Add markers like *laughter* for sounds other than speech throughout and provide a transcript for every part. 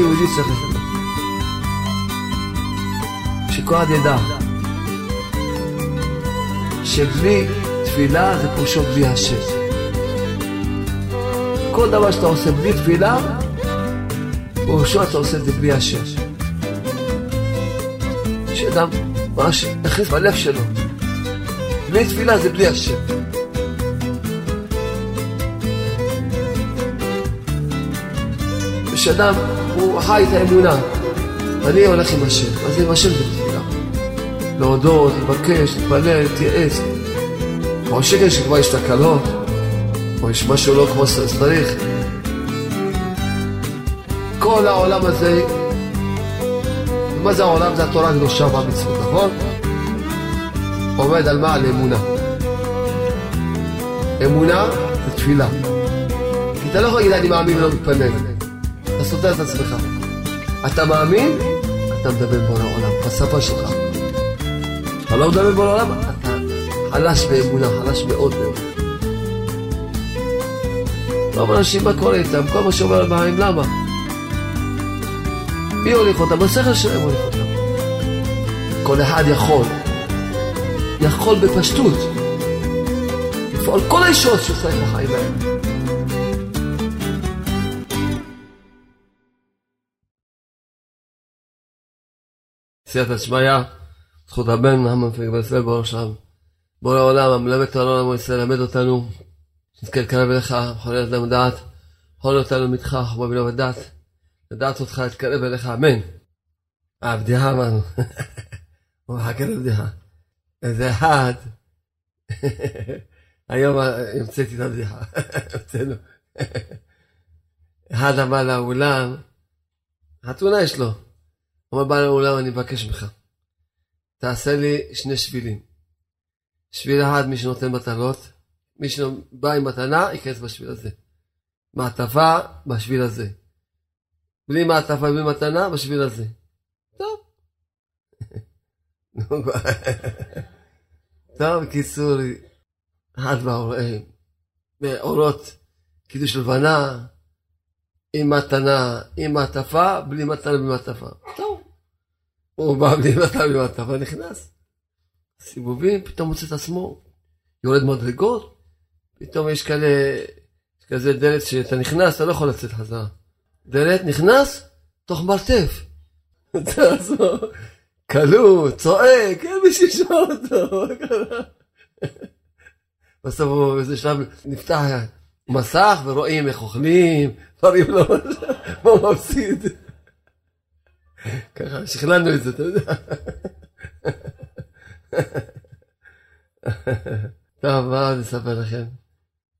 איך יהודי צריך לשנות? שכל אחד ידע שבלי תפילה זה פירושו בלי השם. כל דבר שאתה עושה בלי תפילה, פירושו אתה עושה את זה בלי השם. שאדם ממש יכניס בלב שלו. בלי תפילה זה בלי השם. כשאדם, הוא חי את האמונה, אני הולך עם השם, אז עם השם זה תפילה. להודות, לבקש, להתפלל, להתייעץ. או שקר שכבר יש תקלות, או יש משהו לא כמו שצריך. כל העולם הזה, מה זה העולם? זה התורה הקדושה והמצוות, נכון? עומד על מה? על אמונה. אמונה זה תפילה. כי אתה לא יכול להגיד אני מאמין ולא מתפלל. סותר את עצמך. אתה מאמין, אתה מדבר בורא העולם, בשפה שלך. אתה לא מדבר בורא העולם, אתה חלש באמונה, חלש מאוד מאוד. רוב האנשים, מה קורה איתם? כל מה שאומר בחיים, למה? מי הוליך אותם? השכל שלהם הוליך אותם. כל אחד יכול, יכול בפשטות לפעול כל הישועות שצריך בחיים האלה. סייעתא שמיא, זכות הבן, המפק וישראל ברוך שם. בורא העולם, המלמד את העולם וישראל, למד אותנו, נזכה לקרב אליך, חולל אדם דעת, חולל אותנו מתך, חומה בינו ודעת, לדעת אותך, להתקרב אליך, אמן. אה, בדיחה אמרנו. *laughs* הוא מחכה לבדיחה. איזה אחד, *laughs* היום המצאתי את הבדיחה, *laughs* המצאנו. אחד אמר לאולם, חתונה יש לו. אומר בעל האולם, אני מבקש ממך, תעשה לי שני שבילים. שביל אחד, מי שנותן מתנות, מי שבא עם מתנה, ייכנס בשביל הזה. מעטפה, בשביל הזה. בלי מעטפה ובלי מתנה, בשביל הזה. טוב. *laughs* טוב, בקיצור, אחד מהאורות, קידוש לבנה, עם מתנה, עם מעטפה, בלי מתנה, בלי מעטפה. טוב. הוא בא בלי מתנה, בלי מעטפה, נכנס. סיבובים, פתאום מוצא את עצמו, יורד מדרגות, פתאום יש כאלה, יש כזה דלת שאתה נכנס, אתה לא יכול לצאת חזרה. דלת נכנס, תוך מרתף. *laughs* כלוא, צועק, אין מי שישמע אותו, מה קרה? *laughs* בסוף הוא באיזה שלב נפתח מסך ורואים איך אוכלים, דברים לא, מה *laughs* מפסיד. ככה, שכנענו את זה, אתה יודע. טוב, מה עוד נספר לכם?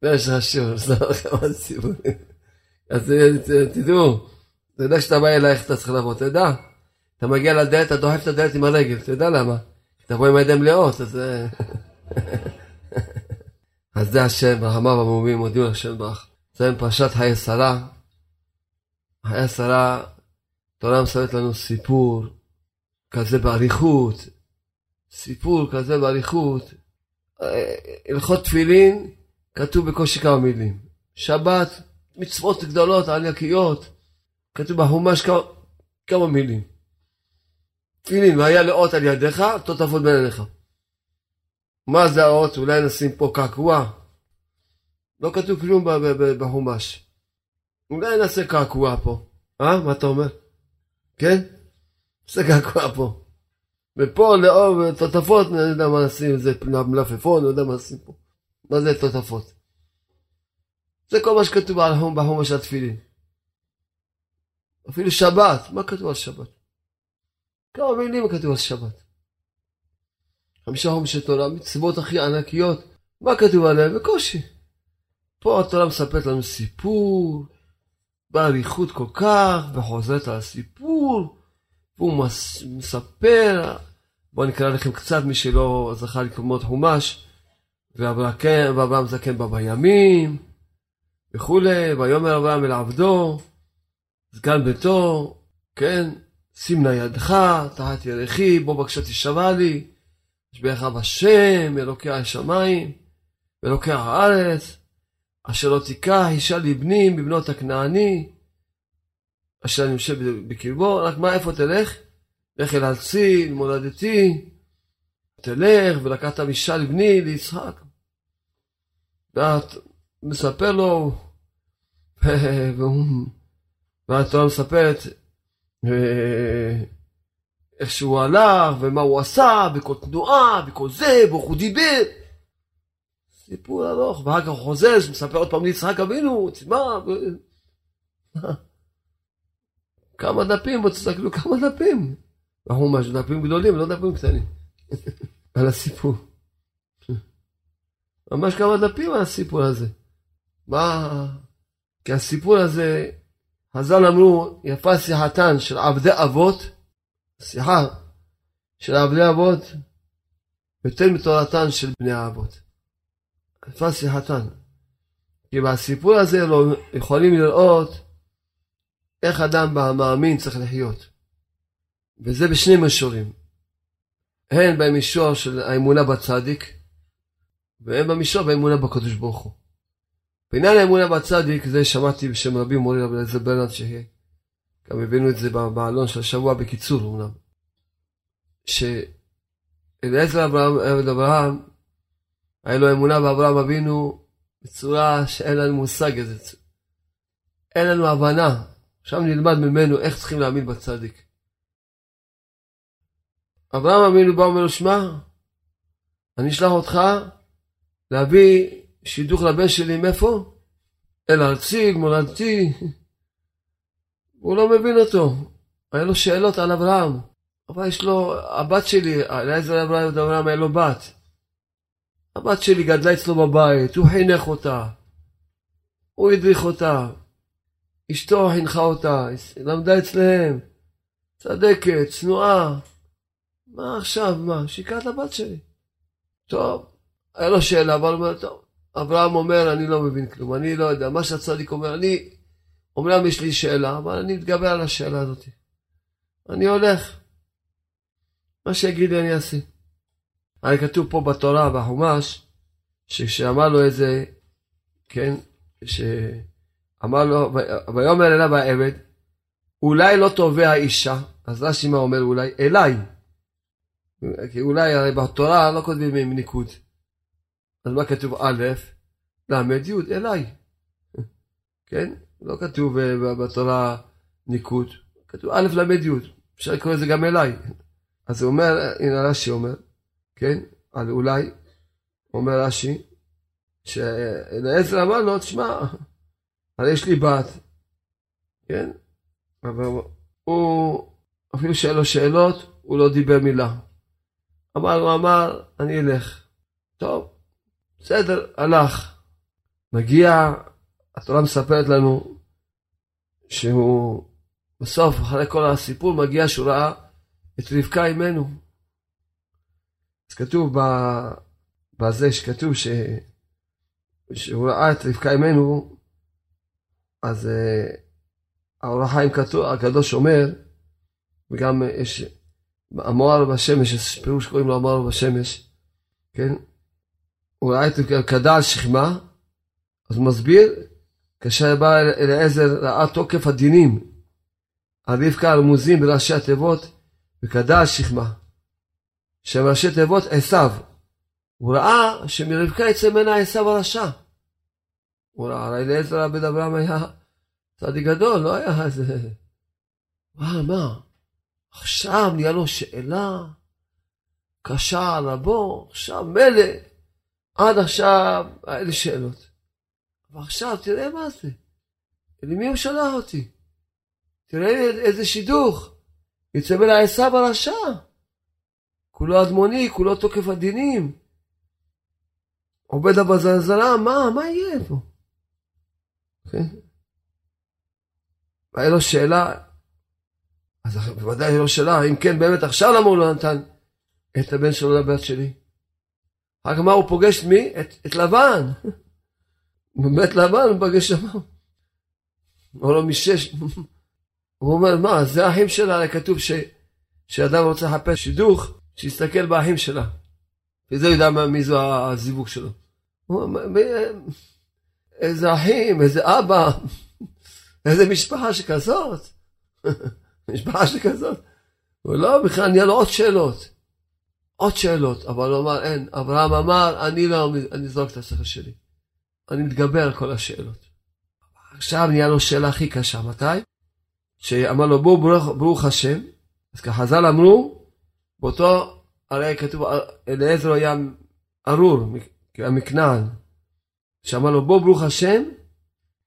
יש לך שיעור, נספר לכם עוד סיפורים. אז תדעו, אתה יודע כשאתה בא אליי איך אתה צריך לבוא, אתה יודע? אתה מגיע לדלת, אתה דוחף את הדלת עם הרגל, אתה יודע למה? תבוא עם הידיים מלאות, אז... אז זה השם, רחמיו המרומים, מודיעו לשם ברך. זה פרשת חיי שרה. חיי שרה, התורה מספרת לנו סיפור כזה באריכות, סיפור כזה באריכות. הלכות תפילין, כתוב בקושי כמה מילים. שבת, מצוות גדולות, ענקיות, כתוב בחומש כמה, כמה מילים. תפילין, והיה לאות על ידיך, תותפות בין עיניך. מה זה האות? אולי נשים פה קעקוע? לא כתוב כלום בחומש. אולי נעשה קעקוע פה. אה? מה אתה אומר? כן? נעשה קעקוע פה. ופה לאור תותפות, אני יודע מה נשים, זה מלפפון, אני יודע מה נשים פה. מה זה תותפות? זה כל מה שכתוב בחומש התפילין. אפילו שבת, מה כתוב על שבת? כמה מילים כתוב על שבת. חמישה חומשי תורה, מצוות הכי ענקיות, מה כתוב עליהם? בקושי. פה התורה מספרת לנו סיפור, באריכות כל כך, וחוזרת על הסיפור, והוא מס, מספר, בואו נקרא לכם קצת, מי שלא זכה לקרוא חומש, ואברהם זקן בא בימים, וכולי, ויאמר אברהם אל עבדו, סגן ביתו, כן, שים נא ידך, תחת ירכי, בוא בבקשה תשמע לי, ישבעך בשם, אלוקי השמיים, ואלוקי הארץ, אשר לא תיקח אישה לבנים בבנות הכנעני, אשר אני יושב בקרבו, רק מה, איפה תלך? לך אל ארצי, מולדתי, תלך ולקחת אישה לבני, ליצחק. ואת מספר לו, *laughs* והתורה מספרת אה, איך שהוא הלך, ומה הוא עשה, וכל תנועה, וכל זה, ואיך הוא דיבר. סיפור ארוך, ואחר כך הוא חוזר, מספר עוד פעם ליצחק אבינו, תשמע, ו... כמה דפים, בוא תסתכלו כמה דפים. אנחנו ממש דפים גדולים, לא דפים קטנים. *laughs* על הסיפור. ממש כמה דפים על הסיפור הזה. מה... כי הסיפור הזה, חז"ל אמרו, יפה שיחתן של עבדי אבות, שיחה של עבדי אבות, יותר מתורתן של בני האבות. יפה שיחתן. כי בסיפור הזה לא יכולים לראות איך אדם מאמין צריך לחיות. וזה בשני מישורים. הן במישור של האמונה בצדיק, והן במישור באמונה בקדוש ברוך הוא. בעניין האמונה בצדיק, זה שמעתי בשם רבי מורי רבי אליעזר ברנד, שגם הבאנו את זה בעלון של השבוע בקיצור אמנם, שאליעזר אברהם, אברהם, היה לו אמונה באברהם אבינו בצורה שאין לנו מושג איזה, אין לנו הבנה. עכשיו נלמד ממנו איך צריכים להאמין בצדיק. אברהם אבינו בא ואומר לו, שמע, אני אשלח אותך להביא שידוך לבן שלי מאיפה? אל ארצי, מולדתי. הוא לא מבין אותו. היה לו שאלות על אברהם. אבל יש לו, הבת שלי, אליעזר אברהם, אברהם היה לו בת. הבת שלי גדלה אצלו בבית, הוא חינך אותה. הוא הדריך אותה. אשתו חינכה אותה, למדה אצלהם. צדקת, צנועה. מה עכשיו, מה? שיקה את הבת שלי. טוב, היה לו שאלה, אבל הוא אומר, טוב, אברהם אומר, אני לא מבין כלום, אני לא יודע, מה שהצדיק אומר, אני, אומנם יש לי שאלה, אבל אני מתגבר על השאלה הזאת. אני הולך. מה שיגיד לי אני אעשה. הרי כתוב פה בתורה, בחומש, שכשאמר לו איזה, כן, שאמר לו, ויאמר אליו העבד, אולי לא תובע אישה, אז רש"י מה אומר אולי? אליי. כי אולי הרי בתורה לא כותבים עם ניקוד. אז מה כתוב א', ל', י', אליי. כן? לא כתוב אה, בתורה ניקוד, כתוב א', ל', י', אפשר לקרוא לזה גם אליי. אז הוא אומר, הנה רש"י אומר, כן? על אולי, אומר רש"י, שאליעזר אמר לו, תשמע, הרי יש לי בת, כן? אבל הוא, אפילו שאין לו שאלות, הוא לא דיבר מילה. אמר, הוא אמר, אני אלך. טוב, בסדר, הלך. מגיע, התורה מספרת לנו שהוא בסוף, אחרי כל הסיפור, מגיע שהוא ראה את רבקה אימנו. אז כתוב בזה שכתוב ש... שהוא ראה את רבקה אימנו, אז uh, האור החיים הקדוש אומר, וגם יש המואר בשמש, יש פירוש שקוראים לו המואר בשמש, כן? הוא ראה את קדה על שכמה, אז הוא מסביר, כאשר בא אליעזר ראה תוקף הדינים על רבקה הרמוזים בראשי התיבות, וקדה על שכמה. שהם ראשי תיבות עשיו. הוא ראה שמרבקה יצא ממנה עשיו הרשע. הוא ראה, הרי אליעזר עבד אברהם היה צדיק גדול, לא היה איזה... מה, מה? עכשיו נהיה לו שאלה קשה על רבו, עכשיו מילא, עד עכשיו היה לי שאלות. אבל עכשיו תראה מה זה, למי הוא שלח אותי? תראה איזה שידוך, יצא ממנה עשיו הרשע. כולו אדמוני, כולו תוקף הדינים. עובד הבזלזלה, מה, מה יהיה פה? כן? היה לו שאלה, אז בוודאי לא שאלה, אם כן באמת עכשיו למה הוא לא נתן את הבן שלו לבת שלי? רק מה הוא פוגש מי? את, את לבן. *laughs* בבית לבן הוא פוגש שם. אמר לו משש. הוא אומר, מה, זה האחים שלה, כתוב ש, שאדם רוצה לחפש שידוך, שיסתכל באחים שלה. וזה יודע מי זו הזיווג שלו. הוא אומר, איזה אחים, איזה אבא, *laughs* איזה משפחה שכזאת. *laughs* משפחה שלי כזאת. הוא לא, בכלל נהיה לו עוד שאלות. עוד שאלות, אבל הוא אמר, אין, אברהם אמר, אני לא, אני אזרוק את השכל שלי. אני מתגבר על כל השאלות. עכשיו נהיה לו שאלה הכי קשה, מתי? שאמר לו, בואו ברוך, ברוך השם. אז כחז"ל אמרו, באותו, הרי כתוב, אליעזר היה ארור, מכנען. שאמר לו, בוא ברוך השם,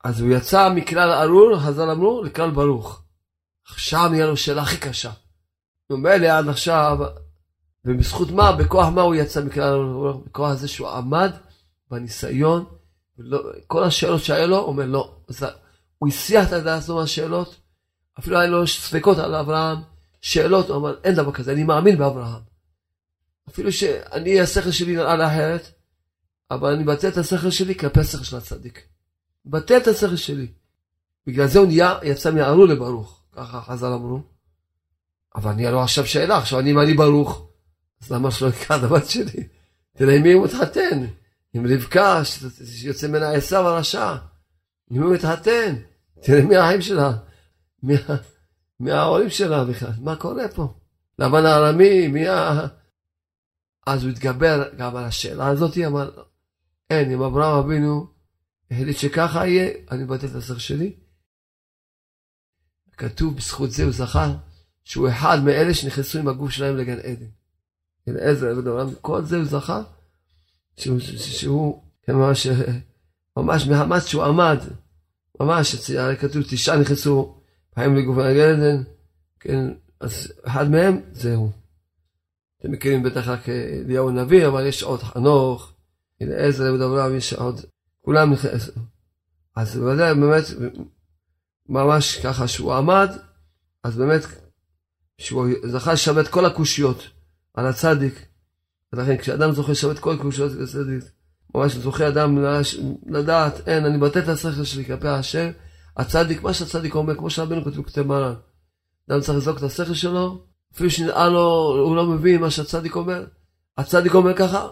אז הוא יצא מכלל ארור, חז"ל אמרו, לכלל ברוך. עכשיו נהיה לו שאלה הכי קשה. נו מילא עד עכשיו, ובזכות מה, בכוח מה הוא יצא מכלל ארור? בכוח הזה שהוא עמד בניסיון, ולא, כל השאלות שהיה לו, הוא אומר לא. אז הוא הסיח את הדעת הזו מהשאלות, אפילו היה לו ספקות על אברהם, שאלות, הוא אמר, אין דבר כזה, אני מאמין באברהם. אפילו שאני, השכל שלי נראה לאחרת, אבל אני מבטל את השכל שלי כלפי השכל של הצדיק. מבטל את השכל שלי. בגלל זה הוא נהיה, יצא מארור לברוך, ככה חז"ל אמרו. אבל נהיה לו עכשיו שאלה, עכשיו אני, אם אני ברוך, אז למה שלא יקרא את הבת שלי? תראה עם מי הוא מתחתן, עם רבקה, שיוצא ממנה עשיו הרשע. עם מי הוא מתחתן? תראה מי החיים שלה, מי, מי ההורים שלה בכלל, מה קורה פה? לבן הארמי, מי ה... אז הוא התגבר גם על השאלה הזאת, אמר, אין, אם אברהם אבינו החליט שככה יהיה, אני מבטל את השכל שלי. כתוב בזכות זה הוא זכה שהוא אחד מאלה שנכנסו עם הגוף שלהם לגן עדן. אליעזר עבד העולם, כל זה הוא זכה שהוא, שהוא ממש, ממש מהמאמץ שהוא עמד, ממש, כתוב תשעה נכנסו חיים לגוף לגן עדן, כן, אז אחד מהם זה הוא. אתם מכירים בטח רק אליהו הנביא, אבל יש עוד חנוך, אליעזר עבד אברהם, יש עוד, כולם נכנסו. אז בוודאי באמת, ממש ככה שהוא עמד, אז באמת, שהוא זכה לשבת כל הקושיות על הצדיק. ולכן כשאדם זוכה לשבת כל הקושיות על הצדיק, ממש זוכה אדם לדעת, אין, אני מבטא את השכל שלי כלפי השם, הצדיק, מה שהצדיק אומר, כמו שרבנו כתוב כתב מרן. אדם צריך לזרוק את השכל שלו, אפילו שנראה לו, הוא לא מבין מה שהצדיק אומר. הצדיק אומר ככה,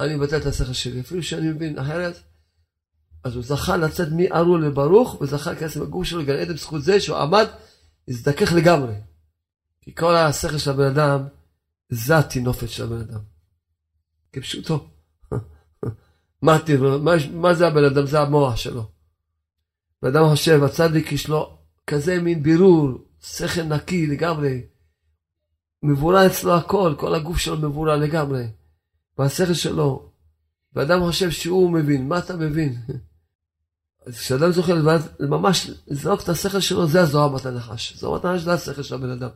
אני מבטל את השכל שלי, אפילו שאני מבין אחרת. אז הוא זכה לצאת מארור לברוך, וזכה להיכנס עם הגוף שלו לגן עדן בזכות זה שהוא עמד, הזדכך לגמרי. כי כל השכל של הבן אדם, זה הטינופת של הבן אדם. כפשוטו. *laughs* מה, מה, מה זה הבן אדם? זה המוח שלו. בן אדם חושב, הצדיק יש לו כזה מין בירור, שכל נקי לגמרי. מבורר אצלו הכל, כל הגוף שלו מבורר לגמרי. והשכל שלו. ואדם חושב שהוא מבין, מה אתה מבין? *laughs* אז כשאדם זוכה ממש לזרוק את השכל שלו, זה הזוהר בת הנחש. זוהר בת הנחש זה השכל של הבן אדם.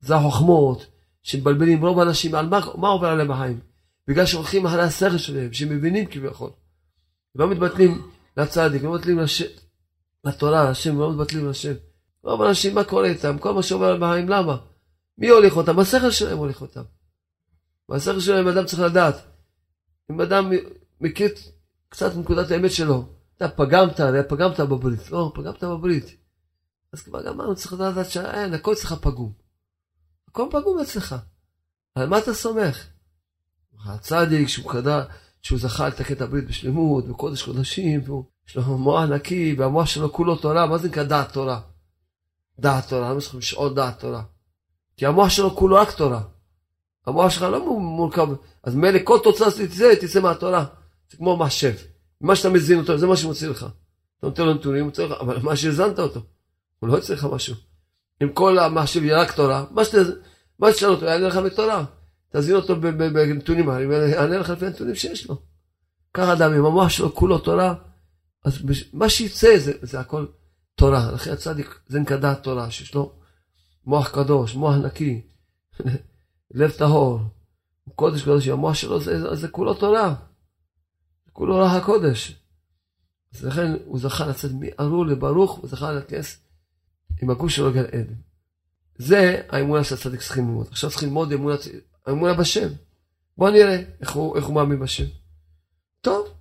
זה החוכמות שמבלבלים רוב האנשים על מה, מה עובר עליהם בחיים. בגלל שהולכים אחרי השכל שלהם, שמבינים כביכול. לא מתבטלים לצדיק, לא מתבטלים לש... לתורה, לשם, לא מתבטלים לשם. רוב האנשים, מה קורה איתם? כל מה שעובר עליהם בחיים, למה? מי הוליך אותם? השכל שלהם הוליך אותם. והשכל שלהם אדם צריך לדעת. אם אדם מכיר קצת מנקודת האמת שלו, אתה פגמת, פגמת בברית. לא, פגמת בברית. אז כבר גמרנו, צריך לדעת שאין, הכל אצלך פגום. הכל פגום אצלך. על מה אתה סומך? הצדיק שהוא קדע, שהוא זכה לתקן את הברית בשלמות, בקודש קודשים, ויש לו מוח נקי, והמוח שלו כולו תורה, מה זה נקרא דעת תורה? דעת תורה, למה צריכים לשאול דעת תורה? כי המוח שלו כולו רק תורה. המוח שלך לא מורכב, אז מילא כל תוצאה שתצא, תצא מהתורה. זה כמו מחשב. מה שאתה מזין אותו, זה מה שמוציא לך. אתה נותן לו נתונים, לך, אבל מה שהזנת אותו, הוא לא יוצא לך משהו. אם כל המחשב יהיה רק תורה, מה שתשאל אותו, יענה לך בתורה. תזין אותו בנתונים, יענה לך לפי הנתונים שיש לו. ככה אדם, אם המוח שלו כולו תורה, אז מה שיצא זה, זה הכל תורה. לכן הצדיק זה נקדה תורה, שיש לו מוח קדוש, מוח נקי, *laughs* לב טהור, קודש קודש, המוח שלו זה, זה כולו תורה. כולו רח הקודש. אז לכן הוא זכה לצאת מארור לברוך, הוא זכה להיכנס עם הגוף שלו לגן עדן. זה האמונה שהצדיק צריכים ללמוד. עכשיו צריכים ללמוד אמונה, האמונה בשם. בוא נראה איך הוא, איך הוא מאמין בשם. טוב,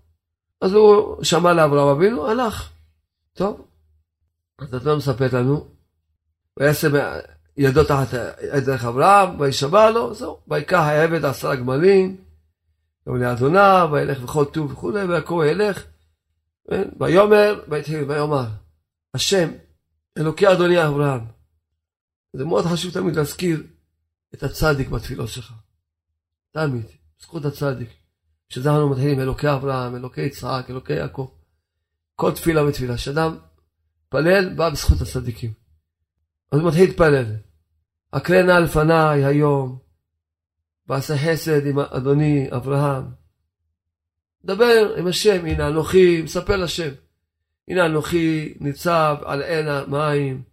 אז הוא שמע לאברהם אבינו, הלך. טוב, אז אתה לא מספר לנו, ויעשה ידו תחת דרך אברהם, וישבע לו, זהו, ויקח העבד עשרה גמלים, גם לאדוניו, וילך וכל טוב וכולי, ויעקב ילך, כן? ויאמר, ויתחיל ויאמר, השם, אלוקי אדוני אברהם. זה מאוד חשוב תמיד להזכיר את הצדיק בתפילות שלך. תמיד, זכות הצדיק. שזה אנחנו מתחילים, אלוקי אברהם, אלוקי יצחק, אלוקי יעקב. כל תפילה ותפילה. כשאדם מתפלל, בא בזכות הצדיקים. אז הוא מתחיל להתפלל. הקרא נא לפניי היום, ועשה חסד עם אדוני אברהם. דבר עם השם, הנה אנוכי, מספר לשם. הנה אנוכי ניצב על עין המים,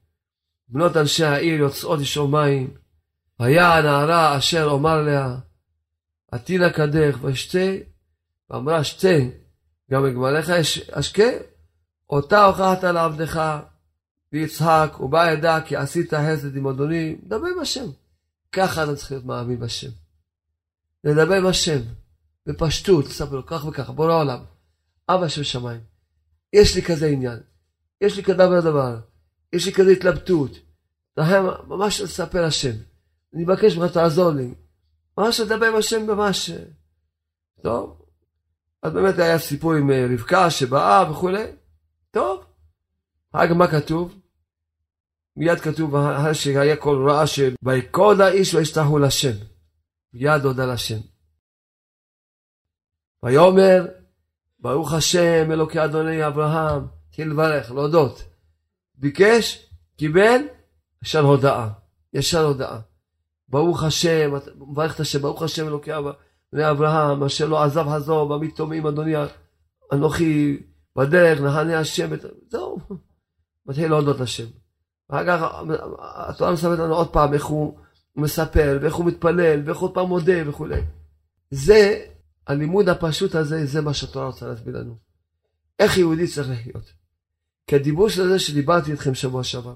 בנות אנשי העיר יוצאות לשאול מים. היה הנערה אשר אומר לה, עתינה קדך ושתה, ואמרה שתה, גם בגמליך אשקה, אותה הוכחת לעבדך, ויצחק, ובא ידע כי עשית חסד עם אדוני, דבר עם השם. ככה אתה צריך להיות מאמין בשם. לדבר עם השם, בפשטות, לספר לו כך וככה, בורא העולם, אבא של שמיים, יש לי כזה עניין, יש לי כזה דבר, יש לי כזה התלבטות, ממש לספר השם. אני מבקש ממך תעזור לי. ממש לדבר עם השם ממש. טוב. אז באמת היה סיפור עם אה, רבקה שבאה וכולי. טוב. רק מה כתוב? מיד כתוב שהיה כל רעש של ויקוד האיש וישתחו לשם. מיד הודה לשם. ויאמר ברוך השם אלוקי אדוני אברהם, התחיל לברך, להודות. ביקש, קיבל, ישר הודאה. ישר הודאה. ברוך השם, מברך את השם, ברוך השם אלוקי בני אברהם, אשר לא עזב עזוב, עמית תומים אדוני אנוכי בדרך, נחני השם, זהו, מתחיל להודות לשם. אחר כך התורה מספרת לנו עוד פעם איך הוא מספר, ואיך הוא מתפלל, ואיך עוד פעם מודה וכולי. זה, הלימוד הפשוט הזה, זה מה שהתורה רוצה להסביר לנו. איך יהודי צריך לחיות. כי הדיבור של זה שדיברתי איתכם שבוע שעבר,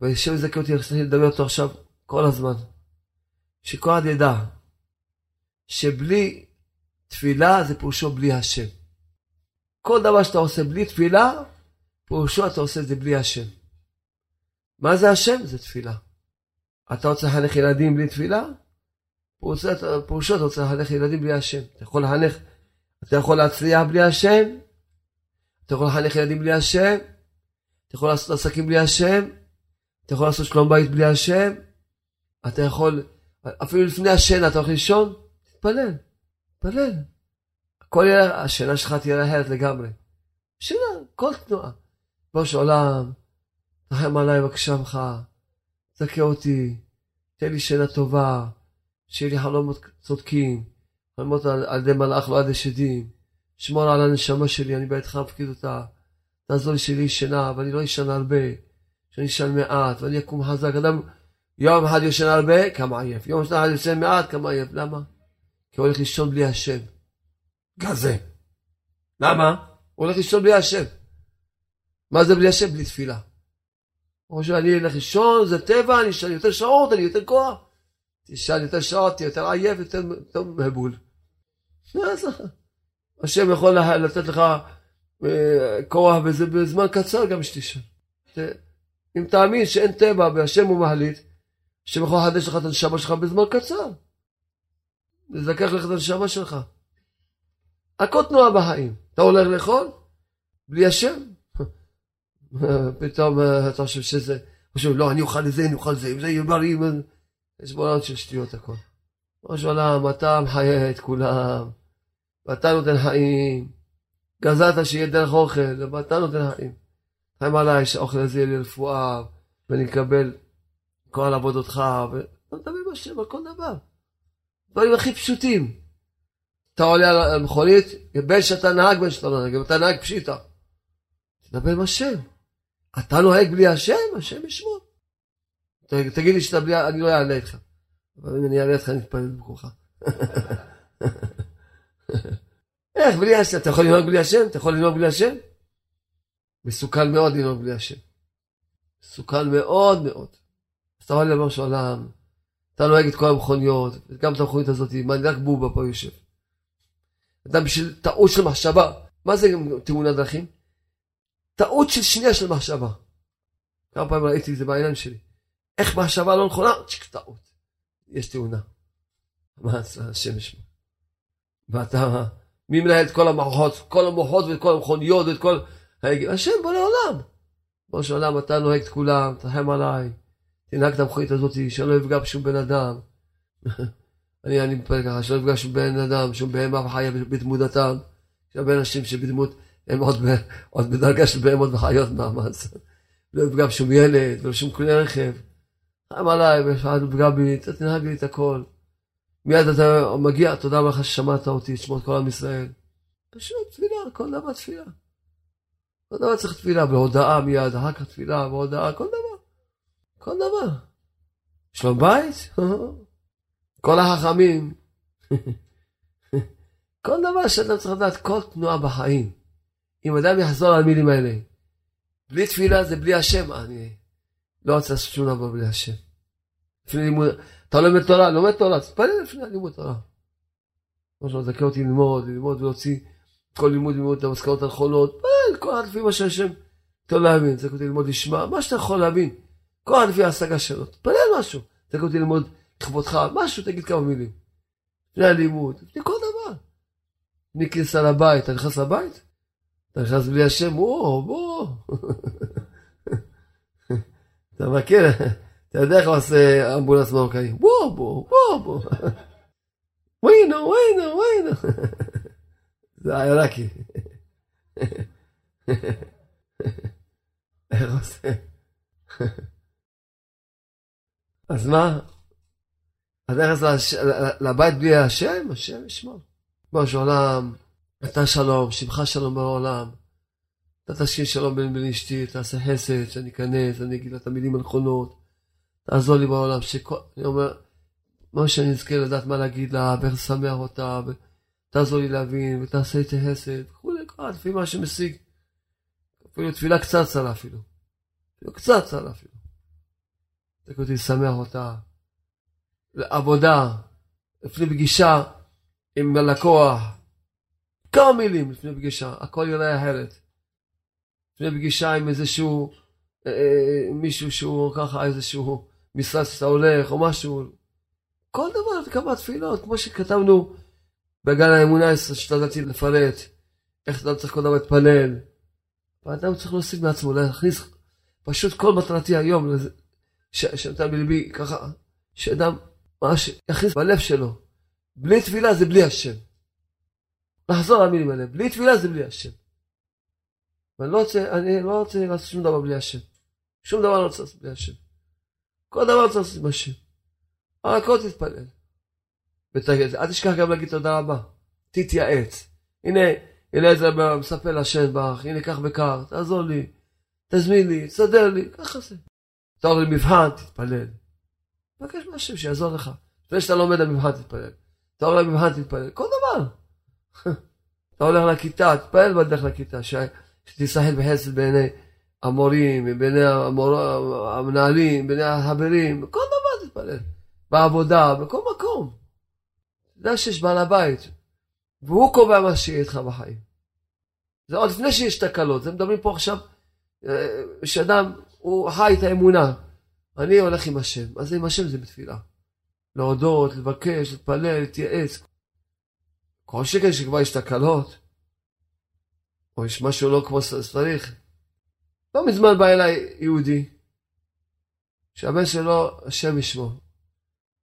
והשם יזכה אותי לדבר אותו עכשיו כל הזמן. שכל אחד ידע שבלי תפילה זה פירושו בלי השם. כל דבר שאתה עושה בלי תפילה, פירושו אתה עושה את זה בלי השם. מה זה השם? זה תפילה. אתה רוצה לחנך ילדים בלי תפילה? פירושו אתה רוצה לחנך ילדים בלי השם. אתה יכול לחנך, אתה יכול להצליח בלי השם, אתה יכול לחנך ילדים בלי השם, אתה יכול לעשות עסקים בלי השם, אתה יכול לעשות שלום בית בלי השם, אתה יכול, אפילו לפני השינה אתה הולך לישון, תתפלל, תתפלל. כל יהיה, השינה שלך תהיה אחרת לגמרי. שינה, כל תנועה. בראש העולם, תחם עליי בבקשה ממך, תזכה אותי, תן לי שינה טובה, שיהיה לי חלומות צודקים, חלומות על, ידי מלאך לא על ידי שדים, שמור על הנשמה שלי, אני בידך מפקיד אותה, תעזור לי שלי שינה, ואני לא אשן הרבה, שאני אשן מעט, ואני אקום חזק. אדם יום אחד יושן הרבה, כמה עייף. יום אחד יושן מעט, כמה עייף. למה? כי הוא הולך לישון בלי השם. כזה. למה? הוא הולך לישון בלי השם. מה זה בלי השם? בלי תפילה. או שאני אלך לישון, זה טבע, אני אשן יותר שעות, אני יותר כוח. תשאל יותר שעות, תהיה יותר עייף, יותר, יותר מבול. השם יכול לתת לך אה, כוח בזה בזמן קצר גם שתשאל. אם תאמין שאין טבע והשם הוא מחליט, השם יכול לחדש לך את הנשמה שלך בזמן קצר. לזכח לך את הנשמה שלך. הכל תנועה בחיים. אתה הולך לאכול? בלי השם? *laughs* פתאום אה, אתה חושב שזה, חושב, לא, אני אוכל את זה, אני אוכל את זה, אם זה יהיה בריא, יש בעולם של שטויות הכל. ראש העולם, אתה מחיה את כולם, ואתה נותן חיים, גזרת שיהיה דרך אוכל, ואתה נותן חיים. חיים עליי שהאוכל הזה יהיה לי רפואה, ואני אקבל כל עבודתך, ואתה מדבר עם השם על כל דבר. דברים הכי פשוטים. אתה עולה על המכונית, בין שאתה נהג בין שאתה לא נהג, אם אתה נהג פשיטה. תדבר עם השם. אתה נוהג בלי השם, השם ישמור. תגיד לי שאתה בלי, אני לא אענה איתך. אבל אם אני אענה איתך, אני אתפלל במקומך. *laughs* איך בלי השם? אתה יכול לנהוג בלי השם? אתה יכול לנהוג בלי השם? מסוכן מאוד לנהוג בלי השם. מסוכן מאוד מאוד. אז אתה לבוא של עולם, אתה נוהג את כל המכוניות, גם את המכונית הזאת, מה, רק בובה פה יושב. אדם בשביל טעות של מחשבה, מה זה תאונת דרכים? טעות של שנייה של מחשבה. כמה פעמים ראיתי את זה בעיניים שלי. איך מחשבה לא נכונה? צ'יק טעות. יש תאונה. מה השם ישמע. ואתה, מי מנהל את כל המערכות, כל המוחות ואת כל המכוניות ואת כל... השם בוא לעולם. ריבונו של אתה נוהג את כולם, תרחם עליי, תנהג את המכונית הזאת, שלא יפגע בשום בן אדם. *laughs* אני, אני מתפלל ככה, שלא יפגע שום בן אדם, שום בהמה וחיה בתמודתם. יש הרבה אנשים שבדמות, הם עוד, עוד בדרגה של בהמות וחיות מאמץ. לא יפגע בשום ילד, ולא שום כלי רכב. תרחם עליי, ואחד יפגע בי, אתה תנהג לי את הכל. מיד אתה מגיע, תודה רבה לך ששמעת אותי, תשמע את כל עם ישראל. פשוט תפילה, כל דבר תפילה. כל דבר צריך תפילה, בהודעה מיד, אחר כך תפילה, בהודעה, כל דבר. כל דבר. שלום בית? *laughs* כל החכמים. *laughs* כל דבר שאדם צריך לדעת, כל תנועה בחיים. אם אדם יחזור על המילים האלה, בלי תפילה זה בלי השם, אני לא רוצה לעשות שום דבר בלי השם. לפני לימוד, אתה לומד תורה, לומד תורה, תתפלל לפני לימוד תורה. כמו שלא זכה אותי ללמוד, ללמוד ולהוציא כל לימוד ללמוד את המסקנות הנכונות, כל אחד לפי מה שהשם אתה להבין, זכה אותי ללמוד לשמה, מה שאתה יכול להבין, כל אחד ההשגה שלו, תתפלל משהו, זכה אותי ללמוד לכבודך, משהו, תגיד כמה מילים. לפני הלימוד, לפני כל דבר. לפני כניסה לבית, אתה נכנס לבית? אתה נכנס בלי השם, וואו, בוא. אתה מכיר, אתה יודע איך עושה אמבולנס מרוקאי, וואו, בוא, בוא, בוא. ויינו, ויינו, ויינו. זה העיראקי. איך עושה? אז מה? אז נכנס לבית בלי השם, השם ישמור. בראש העולם, אתה שלום, שמך שלום בעולם. אתה תשכין שלום בין בן אשתי, תעשה חסד, שאני אכנס, אני אגיד לה את המילים הנכונות. תעזור לי בעולם, שכל, אני אומר, מה שאני אזכה לדעת מה להגיד לה, ואיך לשמח אותה, ותעזור לי להבין, ותעשה איתי חסד, וכולי, לפי מה שמשיג. אפילו תפילה קצת צרה אפילו. אפילו קצת צרה אפילו. תקן אותי לשמח אותה. לעבודה, לפני פגישה עם הלקוח, כמה מילים לפני פגישה, הכל יראה אחרת. לפני פגישה עם איזשהו, אה, אה, מישהו שהוא ככה, איזשהו משרד שאתה הולך או משהו, כל דבר, כמה תפילות, כמו שכתבנו בגן האמונה השתדלתי לפרט, איך אדם צריך כל דבר להתפלל. ואדם צריך להוסיף מעצמו, להכניס, פשוט כל מטרתי היום, שנתן בלבי ככה, שאדם ממש יכניס בלב שלו, בלי תפילה זה בלי השם. לחזור למילים האלה, בלי תפילה זה בלי השם. ואני לא רוצה, אני לא רוצה לעשות שום דבר בלי השם. שום דבר לא רוצה לעשות בלי השם. כל דבר רוצה לעשות עם השם. רק הכל תתפלל. ותגיד, אל תשכח גם להגיד תודה רבה. תתייעץ. הנה, אליעזר מספר לשם בך, הנה קח וקר, תעזור לי, תזמין לי, תסדר לי, ככה זה. אתה עובר למבחן, תתפלל. תבקש מהשם שיעזור לך. לפני שאתה לומד למבחן, תתפלל. אתה עובר למבחן, תתפלל. כל דבר. *laughs* אתה הולך לכיתה, תתפלל בדרך לכיתה, שתיסחל בחסד בעיני המורים, בעיני המור... המנהלים, בעיני החברים, בכל דבר תתפלל. בעבודה, בכל מקום. אתה יודע שיש בעל הבית, והוא קובע מה שיהיה איתך בחיים. זה עוד לפני שיש תקלות, זה מדברים פה עכשיו, אה, שאדם, הוא חי את האמונה. אני הולך עם השם, אז עם השם זה בתפילה. להודות, לבקש, להתפלל, להתייעץ. כל שכן שכבר יש תקלות, או יש משהו לא כמו שצריך. לא מזמן בא אליי יהודי, שהבן שלו, השם ישמו.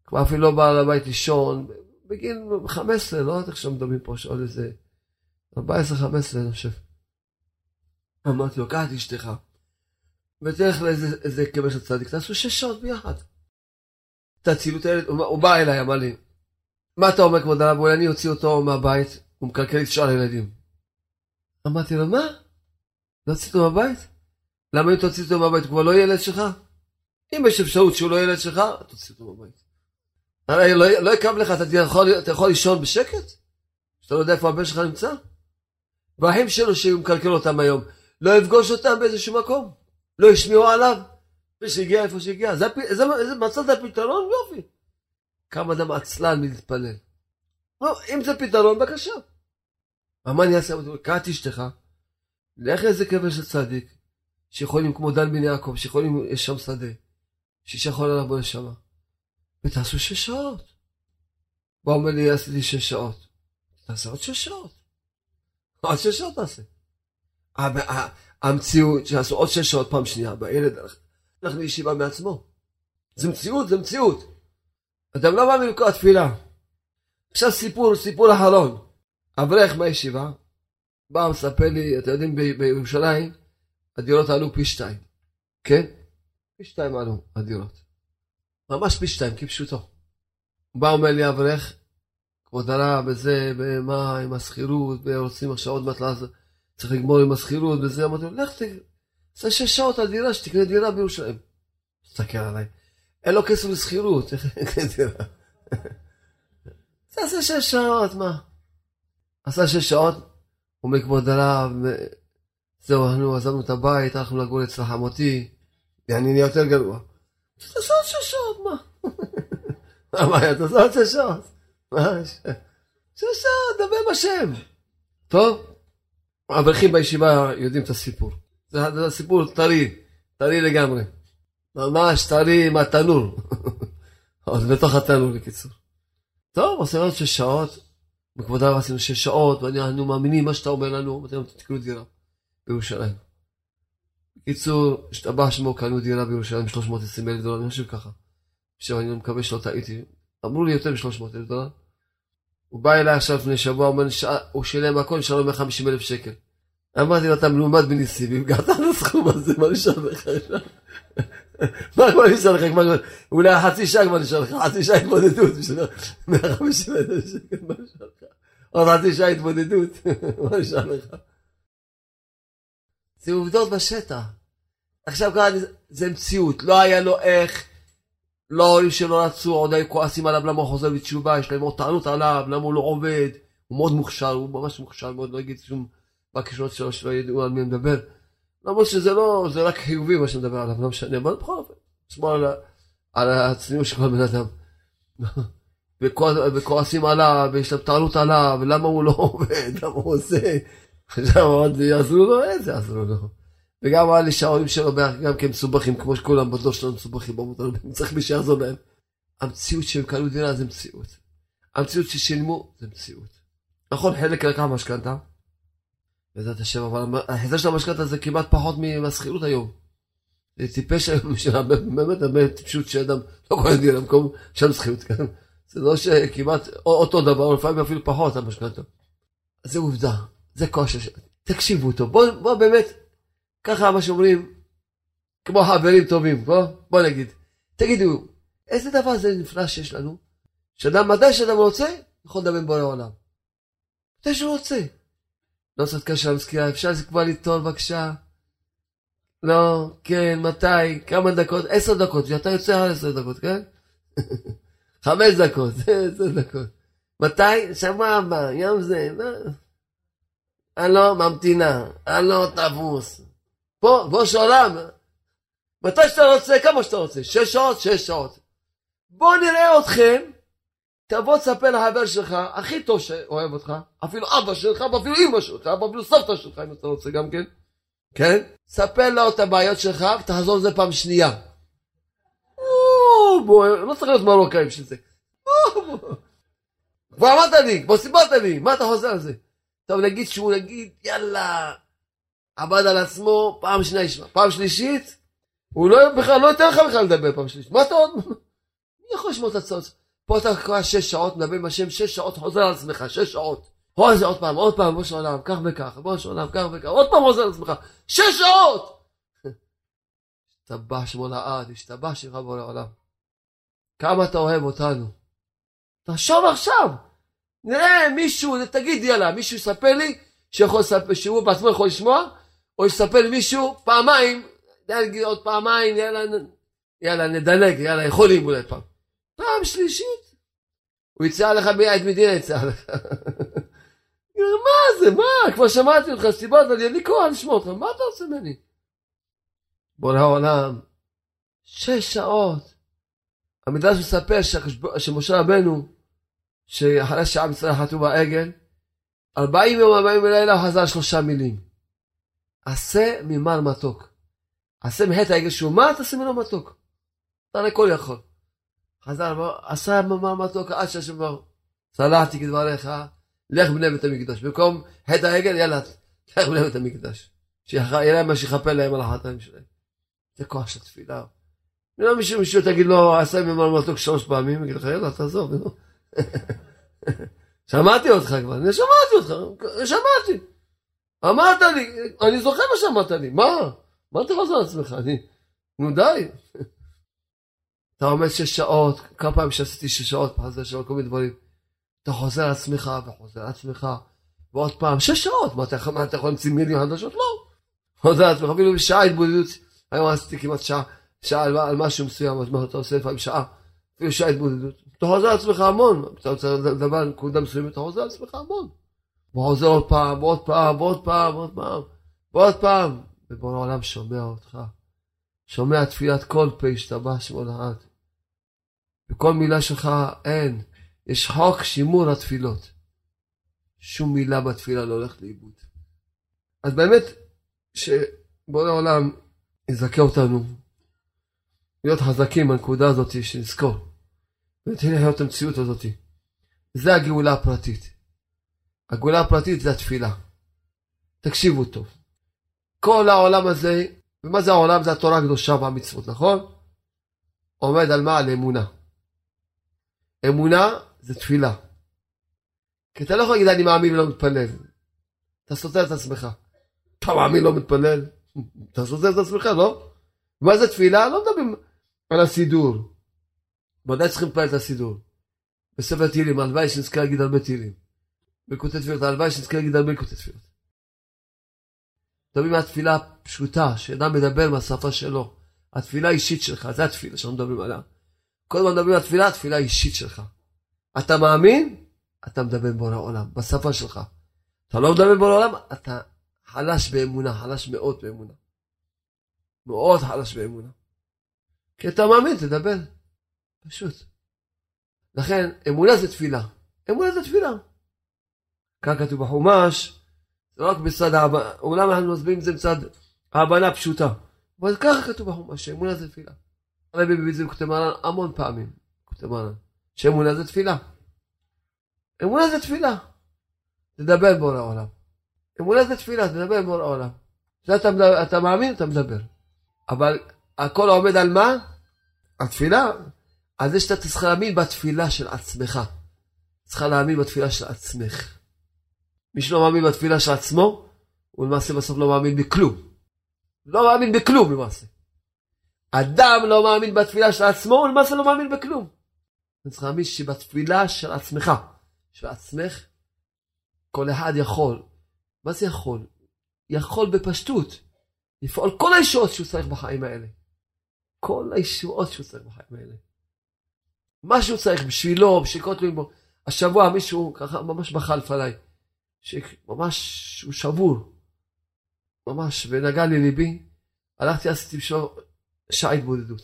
כבר אפילו לא בא לבית לישון, בגיל 15, לא יודעת איך שמדברים פה, שעוד איזה 14-15 אני חושב. אמרתי לו, קח את אשתך, ותלך לאיזה קבר של צדיק, תעשו שש שעות ביחד. תצילו את הילד, הוא בא אליי, אמר לי, מה אתה אומר כבוד הרב, אולי אני אוציא אותו מהבית, הוא מקלקל את שאר הילדים. אמרתי לו, מה? להוציא אותו מהבית? למה אם תוציא אותו מהבית, הוא כבר לא ילד שלך? אם יש אפשרות שהוא לא ילד שלך, תוציא אותו מהבית. הרי לא, לא יקם לך, אתה יכול, אתה יכול לישון בשקט? שאתה לא יודע איפה הבן שלך נמצא? והאחים שלו שהוא מקלקל אותם היום, לא יפגוש אותם באיזשהו מקום? לא ישמיעו עליו? ושהגיע איפה שהגיע. זה, זה, זה, מצאת פתרון? יופי. כמה אדם עצלן מלהתפלל. לא, אם זה פתרון, בבקשה. מה אני אעשה? קרא את אשתך, לך לאיזה קבר של צדיק, שיכולים כמו דן בן יעקב, שיכולים, יש שם שדה, שיכול לבוא לשם. ותעשו שש שעות. הוא אומר לי, עשיתי שש שעות. תעשה עוד שש שעות. עוד שש שעות תעשה. המציאות שעשו עוד שש שעות פעם שנייה, בילד הלך לישיבה מעצמו. זה מציאות, זה מציאות. אדם לא מאמין לכל התפילה. עכשיו סיפור, סיפור אחרון. אברך מהישיבה, בא מספר לי, אתם יודעים, בירושלים, הדירות עלו פי שתיים. כן? פי שתיים עלו הדירות. ממש פי שתיים, כפשוטו. בא אומר לי אברך, כבוד הרב, בזה, במה, עם השכירות, ורוצים עכשיו עוד מעט לעזור, צריך לגמור עם השכירות, וזה, אמרתי לו, לך תעשה שש שעות על דירה, שתקנה דירה בירושלים. תסתכל עליי. אין לו כסף לשכירות, *laughs* איך יקנה דירה? תעשה שש שעות, מה? עשה שש שעות, הוא מכבוד הרב, זהו, אנחנו עזבנו את הבית, הלכנו לגור אצל חמותי, אני נהיה יותר גרוע. תעשה עוד שש שעות, מה? *laughs* מה הבעיה? תעשה עוד שש שעות. מה? שש שעות, ברוך השם. טוב, האברכים בישיבה יודעים את הסיפור. זה סיפור טרי, טרי לגמרי. ממש טרי מהתנור. *laughs* עוד בתוך התנור בקיצור. טוב, עושה עוד שש שעות, בכבוד הרב עשינו שש שעות, ואנחנו מאמינים מה שאתה אומר לנו, אתם תקנו דירה בירושלים. בקיצור, השתבח שמו, קנו דירה בירושלים 320 אלף דולר, אני חושב ככה. עכשיו אני מקווה שלא טעיתי. אמרו לי יותר מ-300 אלף דולר. הוא בא אליי עכשיו לפני שבוע, אומר, הוא שילם הכל, נשאר לו 150 אלף שקל. אמרתי לו, אתה מלומד בניסים, הגעת לסכום הזה, מה נשאר לך עכשיו? *laughs* מה כבר נשאר לך? אולי חצי שעה כבר נשאר לך, חצי שעה התמודדות בשביל 150 אלף שקל, מה נשאר לך? עוד חצי שעה התמודדות, *laughs* מה נשאר לך? זה עובדות בשטח. עכשיו ככה, זה מציאות, לא היה לו איך, לא ההורים שלו רצו, עוד היו כועסים עליו למה הוא חוזר בתשובה, יש להם עוד טענות עליו, למה הוא לא עובד, הוא מאוד מוכשר, הוא ממש מוכשר מאוד, לא אגיד שום בקשות שלו שלא ידעו על מי מדבר. למרות שזה לא, זה רק חיובי מה שמדבר עליו, לא משנה, אבל בכל אופן, לשמור על, על הצניעות של כל בן אדם. *laughs* וכועסים עליו, ויש להם טענות עליו, ולמה הוא לא עובד, למה הוא עושה. *laughs* עכשיו עוד יעזרו לו, איזה יעזרו לו. וגם היה לי שההורים שלו גם כן מסובכים, כמו שכולם בדור שלנו מסובכים, צריך מי שיעזור להם. המציאות שהם קנו דירה זה מציאות. המציאות ששילמו זה מציאות. נכון, חלק לקח משכנתה, בעזרת השם, אבל ההחזר של המשכנתה זה כמעט פחות מהשכירות היום. זה טיפש היום, *laughs* באמת, באמת טיפשות שאדם לא קונה דירה במקום שם שכירות, כן? זה לא שכמעט אותו דבר, לפעמים אפילו פחות המשכנתה. זה עובדה, זה כושר. תקשיבו טוב, בואו בוא באמת, ככה מה שאומרים, כמו חברים טובים, בוא, בוא נגיד. תגידו, איזה דבר זה נפלא שיש לנו, שאדם, מדי שאדם רוצה, יכול לדבר עם בורא עולם. מתי שהוא רוצה. לא צריך להתקשר למזכירה, אפשר כבר לטעון בבקשה? לא, כן, מתי, כמה דקות? עשר דקות, ואתה יוצא על עשר דקות, כן? *laughs* חמש דקות, *laughs* עשר דקות. מתי? הבא, יום זה, מה? אני לא ממתינה, אני לא תפוס. פה, בוש עולם. מתי שאתה רוצה, כמה שאתה רוצה. שש שעות, שש שעות. בוא נראה אתכם תבוא תספר לחבר שלך, הכי טוב שאוהב אותך, אפילו אבא שלך, ואפילו אמא שלך, ואפילו סבתא שלך, אם אתה רוצה גם כן, כן? ספר לו את הבעיות שלך, ותחזור לזה פעם שנייה. לא צריך להיות מרוקאי בשביל זה. כבר אמרת לי, כבר סיפרת לי, מה אתה חוזר על זה? טוב, נגיד שהוא נגיד, יאללה, עבד על עצמו, פעם שנייה ישמע. פעם שלישית, הוא לא, בכלל לא ייתן לך בכלל לדבר פעם שלישית. מה אתה עוד? *laughs* מי יכול לשמוע את הצעות? פה אתה קורא שש שעות, מדבר עם השם שש שעות, חוזר על עצמך, שש שעות. רואה זה עוד פעם, עוד פעם, בוא עולם, כך וכך, בוא עולם, כך וכך, עוד פעם חוזר על עצמך, שש שעות! *laughs* השתבח שמו לעד, השתבח שמך בו לעולם. כמה אתה אוהב אותנו. תחשוב עכשיו, נראה מישהו, תגיד יאללה, מישהו יספר לי, שהוא בעצמו יכול לשמוע, או יספר לי מישהו פעמיים, נגיד עוד פעמיים, יאללה, יאללה נדלג, יאללה, יכולים אולי פעם. פעם שלישית, הוא יצא לך ביד מדינה יצא לך. *laughs* מה זה, מה? כבר שמעתי אותך, סיברת לי, אני כוח לשמוע אותך, מה אתה עושה ממני? בורא העולם, שש שעות. המדרש מספר שמשה רבנו, שאחרי שעם ישראל חטאו בעגל, ארבעים יום ארבעים לילה הוא חזר שלושה מילים. עשה ממר מתוק. עשה מחטא העגל שהוא מה תעשה ממנו מתוק. הרי כל יכול. חזר, עשה ממר מתוק עד שהשם אמר, סלחתי כדבריך, לך בני בית המקדש. במקום חטא העגל, יאללה, לך בני בית המקדש. שיהיה להם מה שיכפר להם על החטאים שלהם. זה כוח של תפילה. לא מישהו מישהו תגיד לו, עשה ממנו מתוק שלוש פעמים, יגיד לך, יאללה, תעזוב. *laughs* שמעתי אותך כבר, אני שמעתי אותך, שמעתי. אמרת לי, אני זוכר מה שאמרת לי, מה? מה אתה חוזר על עצמך? אני, נו די. אתה עומד שש שעות, כמה פעמים שעשיתי שש שעות, חוזר שעות, כל מיני דברים. אתה חוזר על עצמך וחוזר על עצמך, ועוד פעם, שש שעות, מה אתה, מה, אתה יכול להמציא מילים חדשות? לא. חוזר על עצמך, אפילו בשעה התבודדות, היום עשיתי כמעט שעה, שעה על, על משהו מסוים, אז מה אתה עושה לפעמים שעה, אפילו שעה התבודדות. אתה חוזר על עצמך המון, אתה רוצה לדבר על נקודה מסוימת, אתה חוזר על עצמך המון. וחוזר עוד פעם, ועוד פעם, ועוד פעם, ועוד פעם, ועוד פעם. ובורא העולם שומע אותך. שומע תפילת כל פה השתבח שמו לעד. בכל מילה שלך אין. יש חוק שימור התפילות. שום מילה בתפילה לא הולכת לאיבוד. אז באמת, שבורא העולם יזכה אותנו להיות חזקים בנקודה הזאת, שנזכור. ונתחיל לחיות את המציאות הזאת. זה הגאולה הפרטית. הגאולה הפרטית זה התפילה. תקשיבו טוב. כל העולם הזה, ומה זה העולם? זה התורה הקדושה והמצוות, נכון? עומד על מה? על אמונה. אמונה זה תפילה. כי אתה לא יכול להגיד אני מאמין ולא מתפלל. אתה סותר את עצמך. אתה מאמין לא מתפלל? *laughs* אתה סותר את עצמך, לא? מה זה תפילה? לא מדברים על הסידור. ודאי צריכים להתפלל את הסידור. בספר תהילים, הלוואי שנזכה להגיד הרבה תהילים. בקוטי תפילות, הלוואי שנזכה להגיד הרבה קוטי תפילות. מדברים על תפילה פשוטה, שאדם מדבר מהשפה שלו. התפילה האישית שלך, זה התפילה שאנחנו מדברים עליה. כל הזמן מדברים על תפילה, התפילה האישית שלך. אתה מאמין? אתה מדבר בורא העולם, בשפה שלך. אתה לא מדבר בורא העולם, אתה חלש באמונה, חלש מאוד באמונה. מאוד חלש באמונה. כי אתה מאמין, תדבר. פשוט. לכן, אמונה זה תפילה. אמונה זה תפילה. כאן כתוב בחומש, זה לא רק בצד ההבנה, אולם אנחנו מסבירים את זה בצד ההבנה הפשוטה. אבל ככה כתוב בחומש, שאמונה זה תפילה. הרבי מביא את זה בכותב מרן המון פעמים, כותב מרן, שאמונה זה תפילה. אמונה זה תפילה. תדבר בורא העולם. אמונה זה תפילה, תדבר בורא העולם. זה אתה, אתה מאמין, אתה מדבר. אבל הכל עומד על מה? התפילה. על זה שאתה צריך להאמין בתפילה של עצמך. צריך להאמין בתפילה של עצמך. מי שלא מאמין בתפילה של עצמו, הוא למעשה בסוף לא מאמין בכלום. לא מאמין בכלום למעשה. אדם לא מאמין בתפילה של עצמו, הוא למעשה לא מאמין בכלום. אתה צריך להאמין שבתפילה של עצמך, של עצמך, כל אחד יכול. מה זה יכול? יכול בפשטות לפעול כל הישועות שהוא צריך בחיים האלה. כל הישועות שהוא צריך בחיים האלה. מה שהוא צריך בשבילו, בשביל כל תלויים בו. השבוע מישהו ככה ממש בכה לפניי. שממש הוא שבור, ממש, ונגע לי ליבי, הלכתי עשיתי בשביל שעה התבודדות.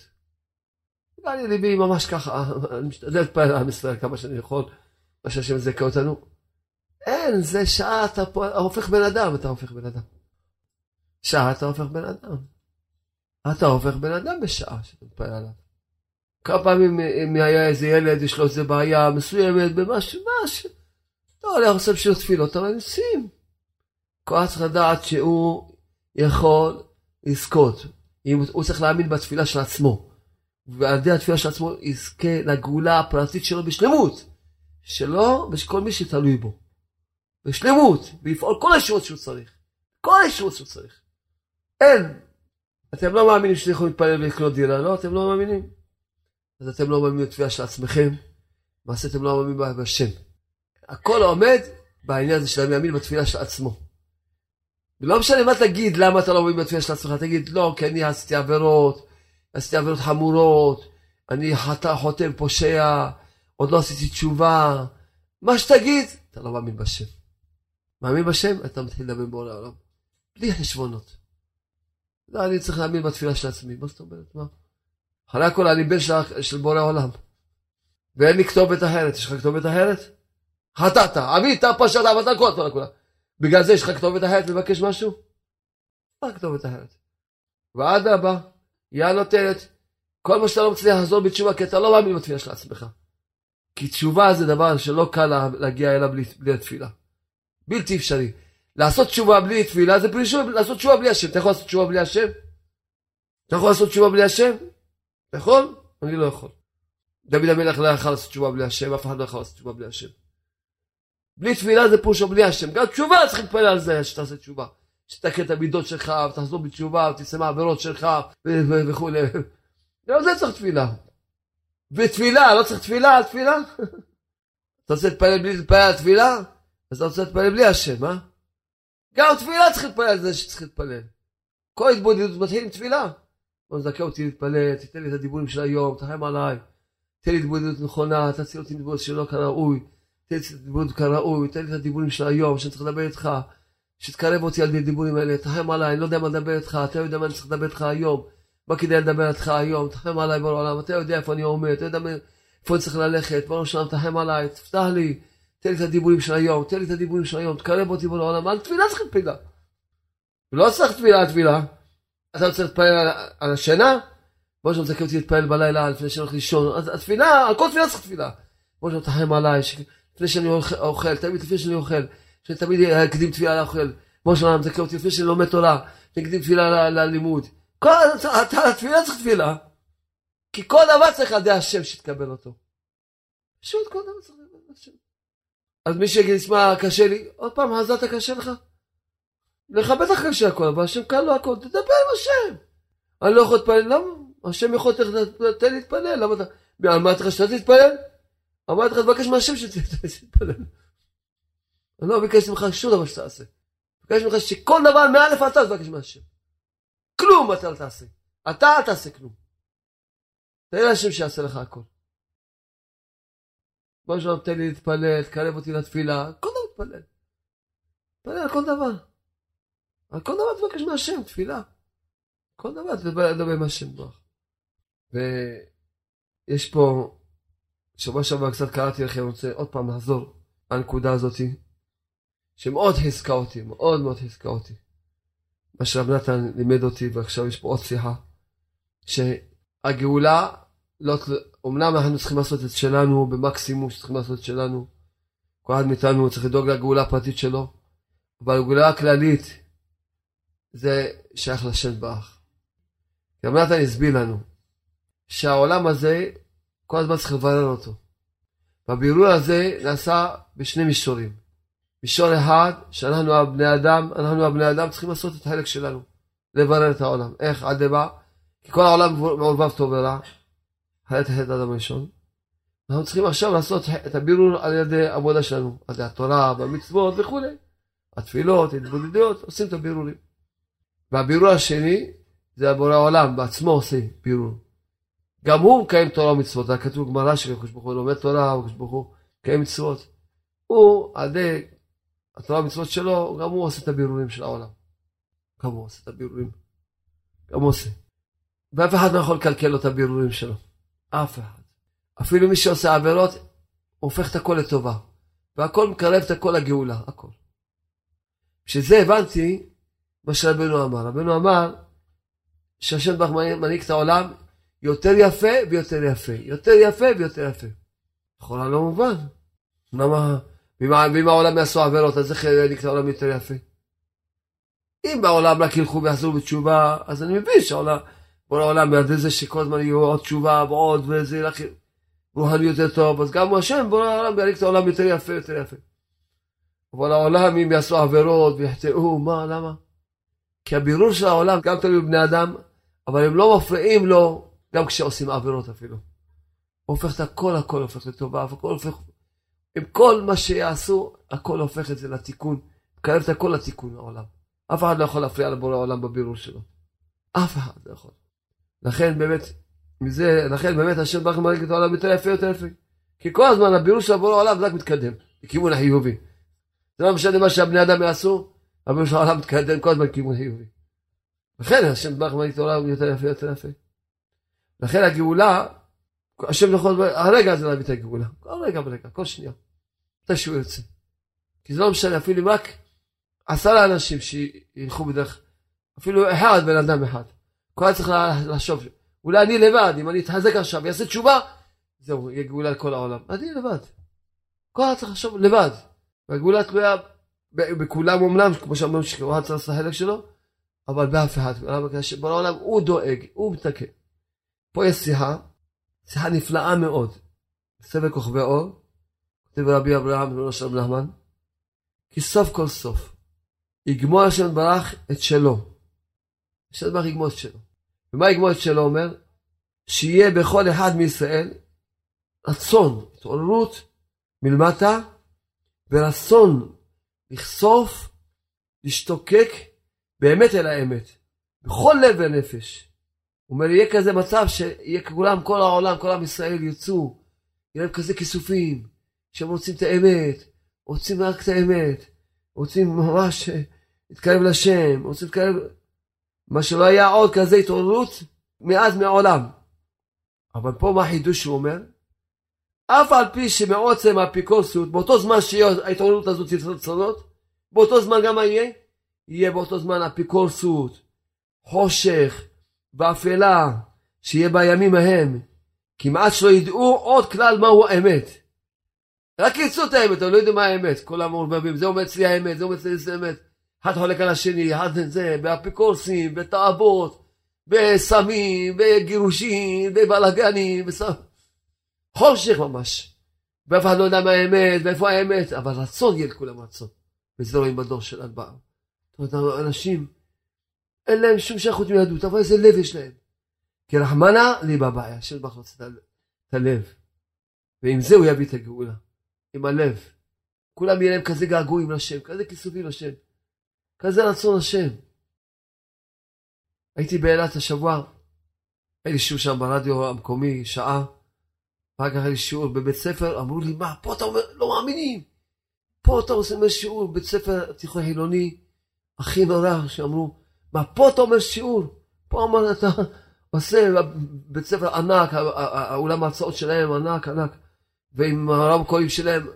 נגע לי ליבי ממש ככה, אני משתדל להתפלל על עם ישראל כמה שאני יכול, מה שהשם יזכה אותנו. אין, זה שעה אתה הופך בן אדם, אתה הופך בן אדם. שעה אתה הופך בן אדם. אתה הופך בן אדם בשעה שאתה מתפלל עליו. כמה פעמים אם היה איזה ילד, יש לו איזה בעיה מסוימת במשהו, משהו, לא, אני עושה בשביל תפילות, אבל ניסים. כל צריך לדעת שהוא יכול לזכות. אם הוא צריך להאמין בתפילה של עצמו. ועל ידי התפילה של עצמו יזכה לגאולה הפרטית שלו בשלמות. שלו ושל מי שתלוי בו. בשלמות. ויפעול כל הישועות שהוא צריך. כל הישועות שהוא צריך. אין. אתם לא מאמינים שאתם יכולים להתפלל ולקנות דירה, לא? אתם לא מאמינים. אז אתם לא מאמינים בתפילה של עצמכם. למעשה אתם לא מאמינים בהשם. הכל עומד בעניין הזה של המאמין בתפילה של עצמו. ולא משנה מה תגיד, למה אתה לא מאמין בתפילה של עצמך, תגיד, לא, כי אני עשיתי עבירות, עשיתי עבירות חמורות, אני חטא, חוטא, פושע, עוד לא עשיתי תשובה. מה שתגיד, אתה לא מאמין בשם. מאמין בשם, אתה מתחיל לדבר בעולם העולם. בלי חשבונות. לא, אני צריך להאמין בתפילה של עצמי. מה זאת אומרת? מה? אחרי הכל אני בן של, של בורא עולם. ואין לי כתובת אחרת. יש לך כתובת אחרת? חטאת, עבית, פשעת, עבדת כל התורה כולה. בגלל זה יש לך כתובת אחרת לבקש משהו? מה כתובת אחרת? ואדרבה, היא הנותנת. כל מה שאתה לא מצליח לחזור בתשובה, כי אתה לא מאמין בתפילה של עצמך. כי תשובה זה דבר שלא קל להגיע אליו בלי, בלי התפילה. בלתי אפשרי. לעשות תשובה בלי תפילה זה פרישות לעשות תשובה בלי השם. אתה יכול לעשות תשובה בלי השם? אתה יכול לעשות תשובה בלי השם? אתה יכול? אני לא יכול. דוד המלך לא יכול לעשות תשובה בלי השם, אף אחד לא יכול לעשות תשובה בלי השם. בלי תפילה זה פושו בלי השם. גם תשובה צריך להתפלל על זה שתעשה תשובה. שתתקן את המידות שלך, ותחזור בתשובה, ותצא מהעבירות שלך, וכולי. גם זה צריך תפילה. ותפילה, לא צריך תפילה תפילה? *laughs* אתה רוצה להתפלל בלי להתפלל על תפילה? אז אתה רוצה להתפלל בלי השם, אה? גם תפילה צריך להתפלל על זה שצריך להתפלל. כל התבודדות מתחיל עם תפילה. בוא נזכה אותי להתפלל, תיתן לי את הדיבורים של היום, תחם עליי. תן לי התבודדות נכונה, תציל אותי מתבודדות שלא כראוי. תן לי התבודדות כראוי, תן לי את הדיבורים של היום, שאני צריך לדבר איתך. שתקרב אותי על הדיבורים האלה, תחם עליי, אני לא יודע מה לדבר איתך, אתה יודע מה אני צריך לדבר איתך היום. מה כדאי לדבר איתך היום, תחם עליי בעולם, אתה יודע איפה אני עומד, אתה יודע איפה אני צריך ללכת, ברור שלם תחם עליי, תפתח לי, תן לי את הדיבורים של היום, תן לי את הדיבורים של היום, תקרב אותי בעולם, על תפילה צריך תפילה. לא צריך תפילה תפילה. אתה רוצה להתפלל על השינה? בוא שם תזכה אותי להתפלל בלילה לפני שאני הולך לישון. התפילה, על כל תפילה צריך תפילה. בוא שם תחם עליי, לפני שאני אוכל, תמיד לפני שאני אוכל, שאני תמיד אקדים תפילה לאוכל. בוא שם תזכה אותי לפני שאני לומד תורה, תקדים תפילה ללימוד. כל התפילה צריך תפילה. כי כל דבר צריך על ידי השם שיתקבל אותו. פשוט כל דבר צריך על ידי השם. אז מי שיגיד, שמע, קשה לי, עוד פעם, אז אתה קשה לך? לך בטח קשה הכל, אבל השם קל לו הכל, תדבר עם השם. אני לא יכול להתפלל, למה? השם יכול לי להתפלל, למה אתה... אמרתי לך שאתה תתפלל? אמרתי לך, תבקש מהשם שתתפלל. *laughs* אני לא ביקשתי ממך שום דבר שתעשה. ביקשתי ממך שכל דבר מאלף אתה תבקש מהשם. כלום אתה לא תעשה. אתה אל תעשה כלום. תן להשם שיעשה לך הכל. בוא שלום, תן לי להתפלל, תקרב אותי לתפילה, כל דבר תתפלל. תתפלל על כל דבר. על כל דבר תבקש מהשם, תפילה. כל דבר תדבר עם השם ברוך. ויש פה, שבוע שעבר קצת קראתי לכם, אני רוצה עוד פעם לחזור לנקודה הזאתי, שמאוד חיזקה אותי, מאוד מאוד חיזקה אותי. מה שרב נתן לימד אותי, ועכשיו יש פה עוד שיחה, שהגאולה, לא, אמנם אנחנו צריכים לעשות את שלנו במקסימום שצריכים לעשות את שלנו, כל אחד מאיתנו צריך לדאוג לגאולה הפרטית שלו, אבל הגאולה הכללית זה שייך לשם באח. רב נתן הסביר לנו שהעולם הזה, כל הזמן צריך לברר אותו. והבירור הזה נעשה בשני מישורים. מישור אחד, שאנחנו הבני אדם, אנחנו הבני אדם צריכים לעשות את החלק שלנו, לברר את העולם. איך? עד למה? כי כל העולם מעורבב טוב ורע, חלק החטא האדם הראשון. אנחנו צריכים עכשיו לעשות את הבירור על ידי עבודה שלנו, על ידי התורה והמצוות וכולי. התפילות, התבודדויות, עושים את הבירורים. והבירור השני, זה הבורא העולם בעצמו עושה בירור. גם הוא מקיים תורה ומצוות, זה כתוב בגמרא שקדוש ברוך הוא לומד תורה, וקדוש ברוך הוא מקיים מצוות. הוא, על ידי התורה ומצוות שלו, גם הוא עושה את הבירורים של העולם. גם הוא עושה את הבירורים. גם הוא עושה. ואף אחד לא יכול לקלקל לו את הבירורים שלו. אף אחד. אפילו מי שעושה עבירות, הופך את הכל לטובה. והכל מקרב את הכל לגאולה, הכל. בשביל זה הבנתי מה שרבנו אמר. רבנו אמר שהשם ברוך מנהיג את העולם יותר יפה ויותר יפה. יותר יפה ויותר יפה. לכאורה לא מובן. למה, ואם העולם יעשו עבירות, אז איך ינהיג את העולם יותר יפה? אם בעולם רק ילכו ויחזרו בתשובה, אז אני מבין שהעולם, כל העולם יד זה שכל הזמן יהיו עוד תשובה ועוד וזה ילך רוחני יותר טוב, אז גם השם בורא העולם ינהיג את העולם יותר יפה, יותר יפה. אבל העולם אם יעשו עבירות ויחטאו, מה, למה? כי הבירור של העולם גם תלוי בבני אדם, אבל הם לא מפריעים לו גם כשעושים עבירות אפילו. הופך את הכל, הכל הופך לטובה, הכל הופך, עם כל מה שיעשו, הכל הופך את זה לתיקון, מקרב את הכל לתיקון העולם. אף אחד לא יכול להפריע לבורא העולם בבירור שלו. אף אחד לא יכול. לכן באמת, מזה, לכן באמת השם ברוך הוא את העולם יותר יפה, יותר יפה. כי כל הזמן הבירור של הבורא העולם רק מתקדם, לכיוון החיובי. זה לא משנה מה שהבני אדם יעשו, הבירור של העולם מתקדם כל הזמן לכיוון חיובי. לכן השם ברוך הוא את העולם יותר יפה, יותר יפה. לכן הגאולה, השם יכול הרגע הזה להביא את הגאולה. כל רגע ורגע, כל שנייה. מתי שהוא יוצא. כי זה לא משנה, אפילו אם רק עשרה אנשים שילכו בדרך, אפילו אחד, בן אדם אחד. כל אחד צריך לחשוב, אולי אני לבד, אם אני אתחזק עכשיו ואעשה תשובה, זהו, יהיה גאולה לכל העולם. אני לבד. כל אחד צריך לחשוב לבד. והגאולה תלויה בכולם אומנם, כמו שאמרנו שכל אחד צריך לעשות החלק שלו, אבל באף אחד. שבורא העולם הוא דואג, הוא מתקן. פה יש שיחה, שיחה נפלאה מאוד. בסבל כוכבי אור, כותב רבי אברהם בנו של נחמן, כי סוף כל סוף יגמור השם ברח את שלו. השם ברח יגמור את שלו. ומה יגמור את שלו אומר? שיהיה בכל אחד מישראל רצון, התעוררות מלמטה, ורצון לחשוף, להשתוקק באמת אל האמת, בכל לב ונפש. הוא אומר, יהיה כזה מצב שיהיה כולם, כל העולם, כל עם ישראל יצאו, יהיה להם כזה כיסופים, שהם רוצים את האמת, רוצים רק את האמת, רוצים ממש להתקרב לשם, רוצים להתקרב, מה שלא היה עוד כזה התעוררות מאז מעולם. אבל פה מה החידוש שהוא אומר? אף על פי שמעוצם האפיקורסות, באותו זמן שיהיה ההתעוררות הזאת רצונות, באותו זמן גם מה יהיה? יהיה באותו זמן אפיקורסות, חושך ואפלה, שיהיה בימים ההם, כמעט שלא ידעו עוד כלל מהו האמת. רק יצאו את האמת, אבל לא יודעים מה האמת. כולם מעורבבים, זה אומר אצלי האמת, זה אומר אצלי האמת. אחד חולק על השני, אחד זה, באפיקורסים, בתאוות, בסמים, בגירושים, בבלאגנים, בסם... חושך ממש. ואף אחד לא יודע מה האמת, ואיפה האמת, אבל רצון יהיה לכולם רצון. וזה לא רואים בדור של ארבעה. זאת אומרת, אנשים, אין להם שום שייכות מיהדות, אבל איזה לב יש להם. כי רחמנא לי בבעיה, השם ברוך רוצה את הלב. ועם זה הוא יביא את הגאולה. עם הלב. כולם יהיה להם כזה געגועים לשם, כזה כיסופים לשם. כזה רצון השם. הייתי באילת השבוע, היה לי שיעור שם ברדיו המקומי, שעה. אחר כך היה לי שיעור בבית ספר, אמרו לי, מה, פה אתה אומר, לא מאמינים. פה אתה עושה שיעור בבית ספר תיכון חילוני, הכי נורא, שאמרו, מה, פה אתה אומר שיעור? פה אמר, אתה עושה בית ספר ענק, האולם ההרצאות שלהם ענק, ענק, ועם הרמקולים שלהם,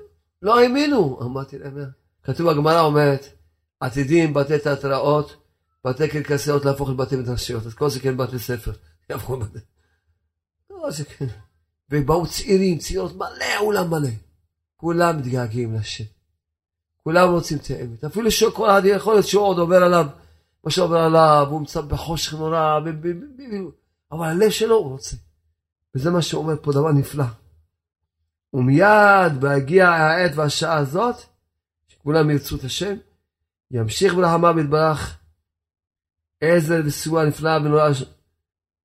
לא האמינו. אמרתי להם, כתוב בגמרא אומרת, עתידים בתי תיאטראות, בתי קרקסיות להפוך לבתי מדרשיות, אז כל זה כן בתי ספר. יהפכו בתי. לא, זה כן. ובאו צעירים, צעירות, מלא אולם מלא. כולם מתגעגעים לשם. כולם רוצים את האמת. אפילו שכל אחד יכול להיות שהוא עוד עובר עליו, מה שעובר עליו, הוא נמצא בחושך נורא, אבל הלב שלו הוא רוצה. וזה מה שאומר פה דבר נפלא. ומיד בהגיע העת והשעה הזאת, שכולם ירצו את השם, ימשיך ברחמה ויתברך עזר וסיוע נפלא ונורא,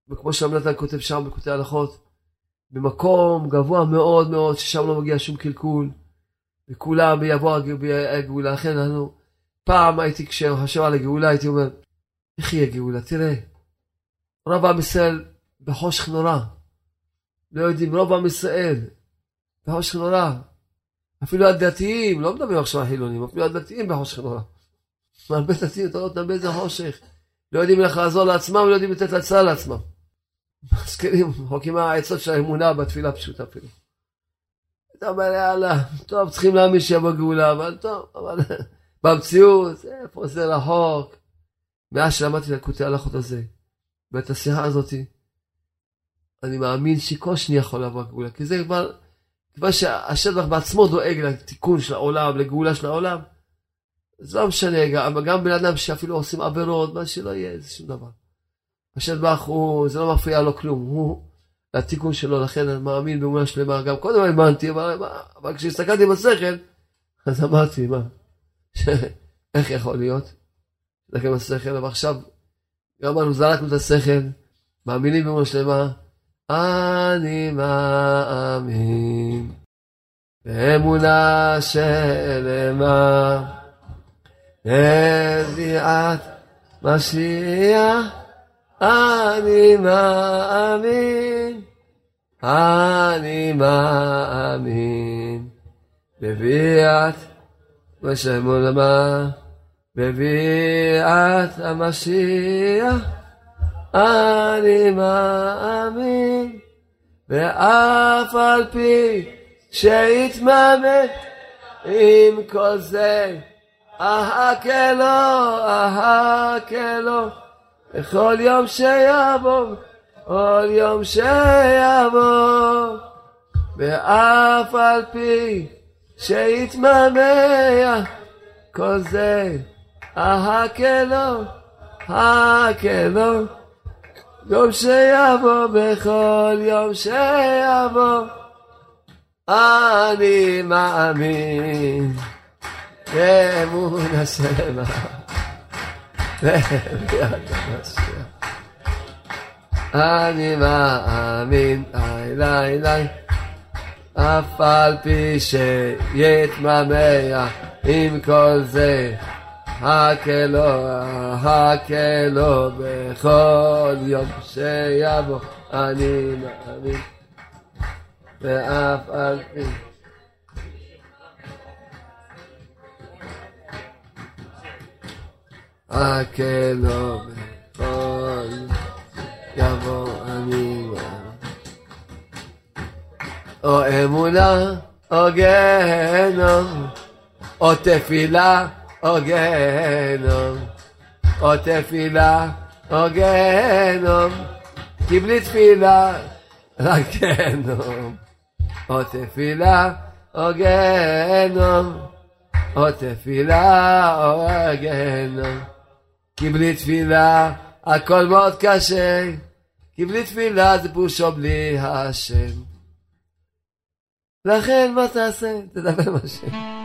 וכמו שהמנתן כותב שם בכותב הלכות, במקום גבוה מאוד מאוד, ששם לא מגיע שום קלקול, וכולם יבוא הגאולה. לכן אנחנו, פעם הייתי, כשחשב על הגאולה, הייתי אומר, איך יהיה גאולה? תראה, רוב עם ישראל בחושך נורא. לא יודעים, רוב עם ישראל בחושך נורא. אפילו הדתיים, לא מדברים עכשיו על חילונים, אפילו הדתיים בחושך נורא. הרבה דתיים, אתה לא תדבר איזה חושך. לא יודעים איך לעזור לעצמם, לא יודעים לתת הצעה לעצמם. מזכירים, חוקים העצות של האמונה בתפילה פשוטה אפילו. אתה אומר יאללה, טוב צריכים להאמין שיבוא גאולה, אבל טוב, אבל במציאות, איפה זה רחוק. מאז שלמדתי את הקוטעי ההלכות הזה, ואת השיחה הזאתי, אני מאמין שכל שנייה יכול לבוא גאולה, כי זה כבר, כבר שהשטח בעצמו דואג לתיקון של העולם, לגאולה של העולם, זה לא משנה, גם, גם בן אדם שאפילו עושים עבירות, מה שלא יהיה, זה שום דבר. ברוך הוא, זה לא מפריע לו כלום, הוא, לתיקון שלו, לכן אני מאמין באמונה שלמה, גם קודם האמנתי, אבל, אבל כשהסתכלתי בשכל, אז אמרתי, מה, איך יכול להיות? להסתכל בשכל, אבל עכשיו, גם אנו זרקנו את השכל, מאמינים באמונה שלמה, אני מאמין באמונה שלמה. לביאת משיח אני מאמין, אני מאמין בביאת בשם עולמה, בביאת המשיח אני מאמין, ואף על פי שהתממש עם כל זה אחכה אחכה בכל יום שיבוא, כל יום שיבוא, ואף על פי שיתממח כל זה, ההקלו, הקלו, יום שיבוא בכל יום שיבוא, אני מאמין. באמון השם. אני מאמין, לי לי לי, אף על פי שיתממע עם כל זה, הקלו, הקלו בכל יום שיבוא, אני מאמין, ואף על פי הקלו בכל יבוא אני או אמונה או גיהנום או תפילה או גיהנום. או תפילה או גיהנום כי בלי תפילה רק גיהנום. או תפילה או גיהנום או תפילה או גיהנום. כי בלי תפילה הכל מאוד קשה, כי בלי תפילה זה פושו בלי השם. לכן מה תעשה? תדבר עם השם.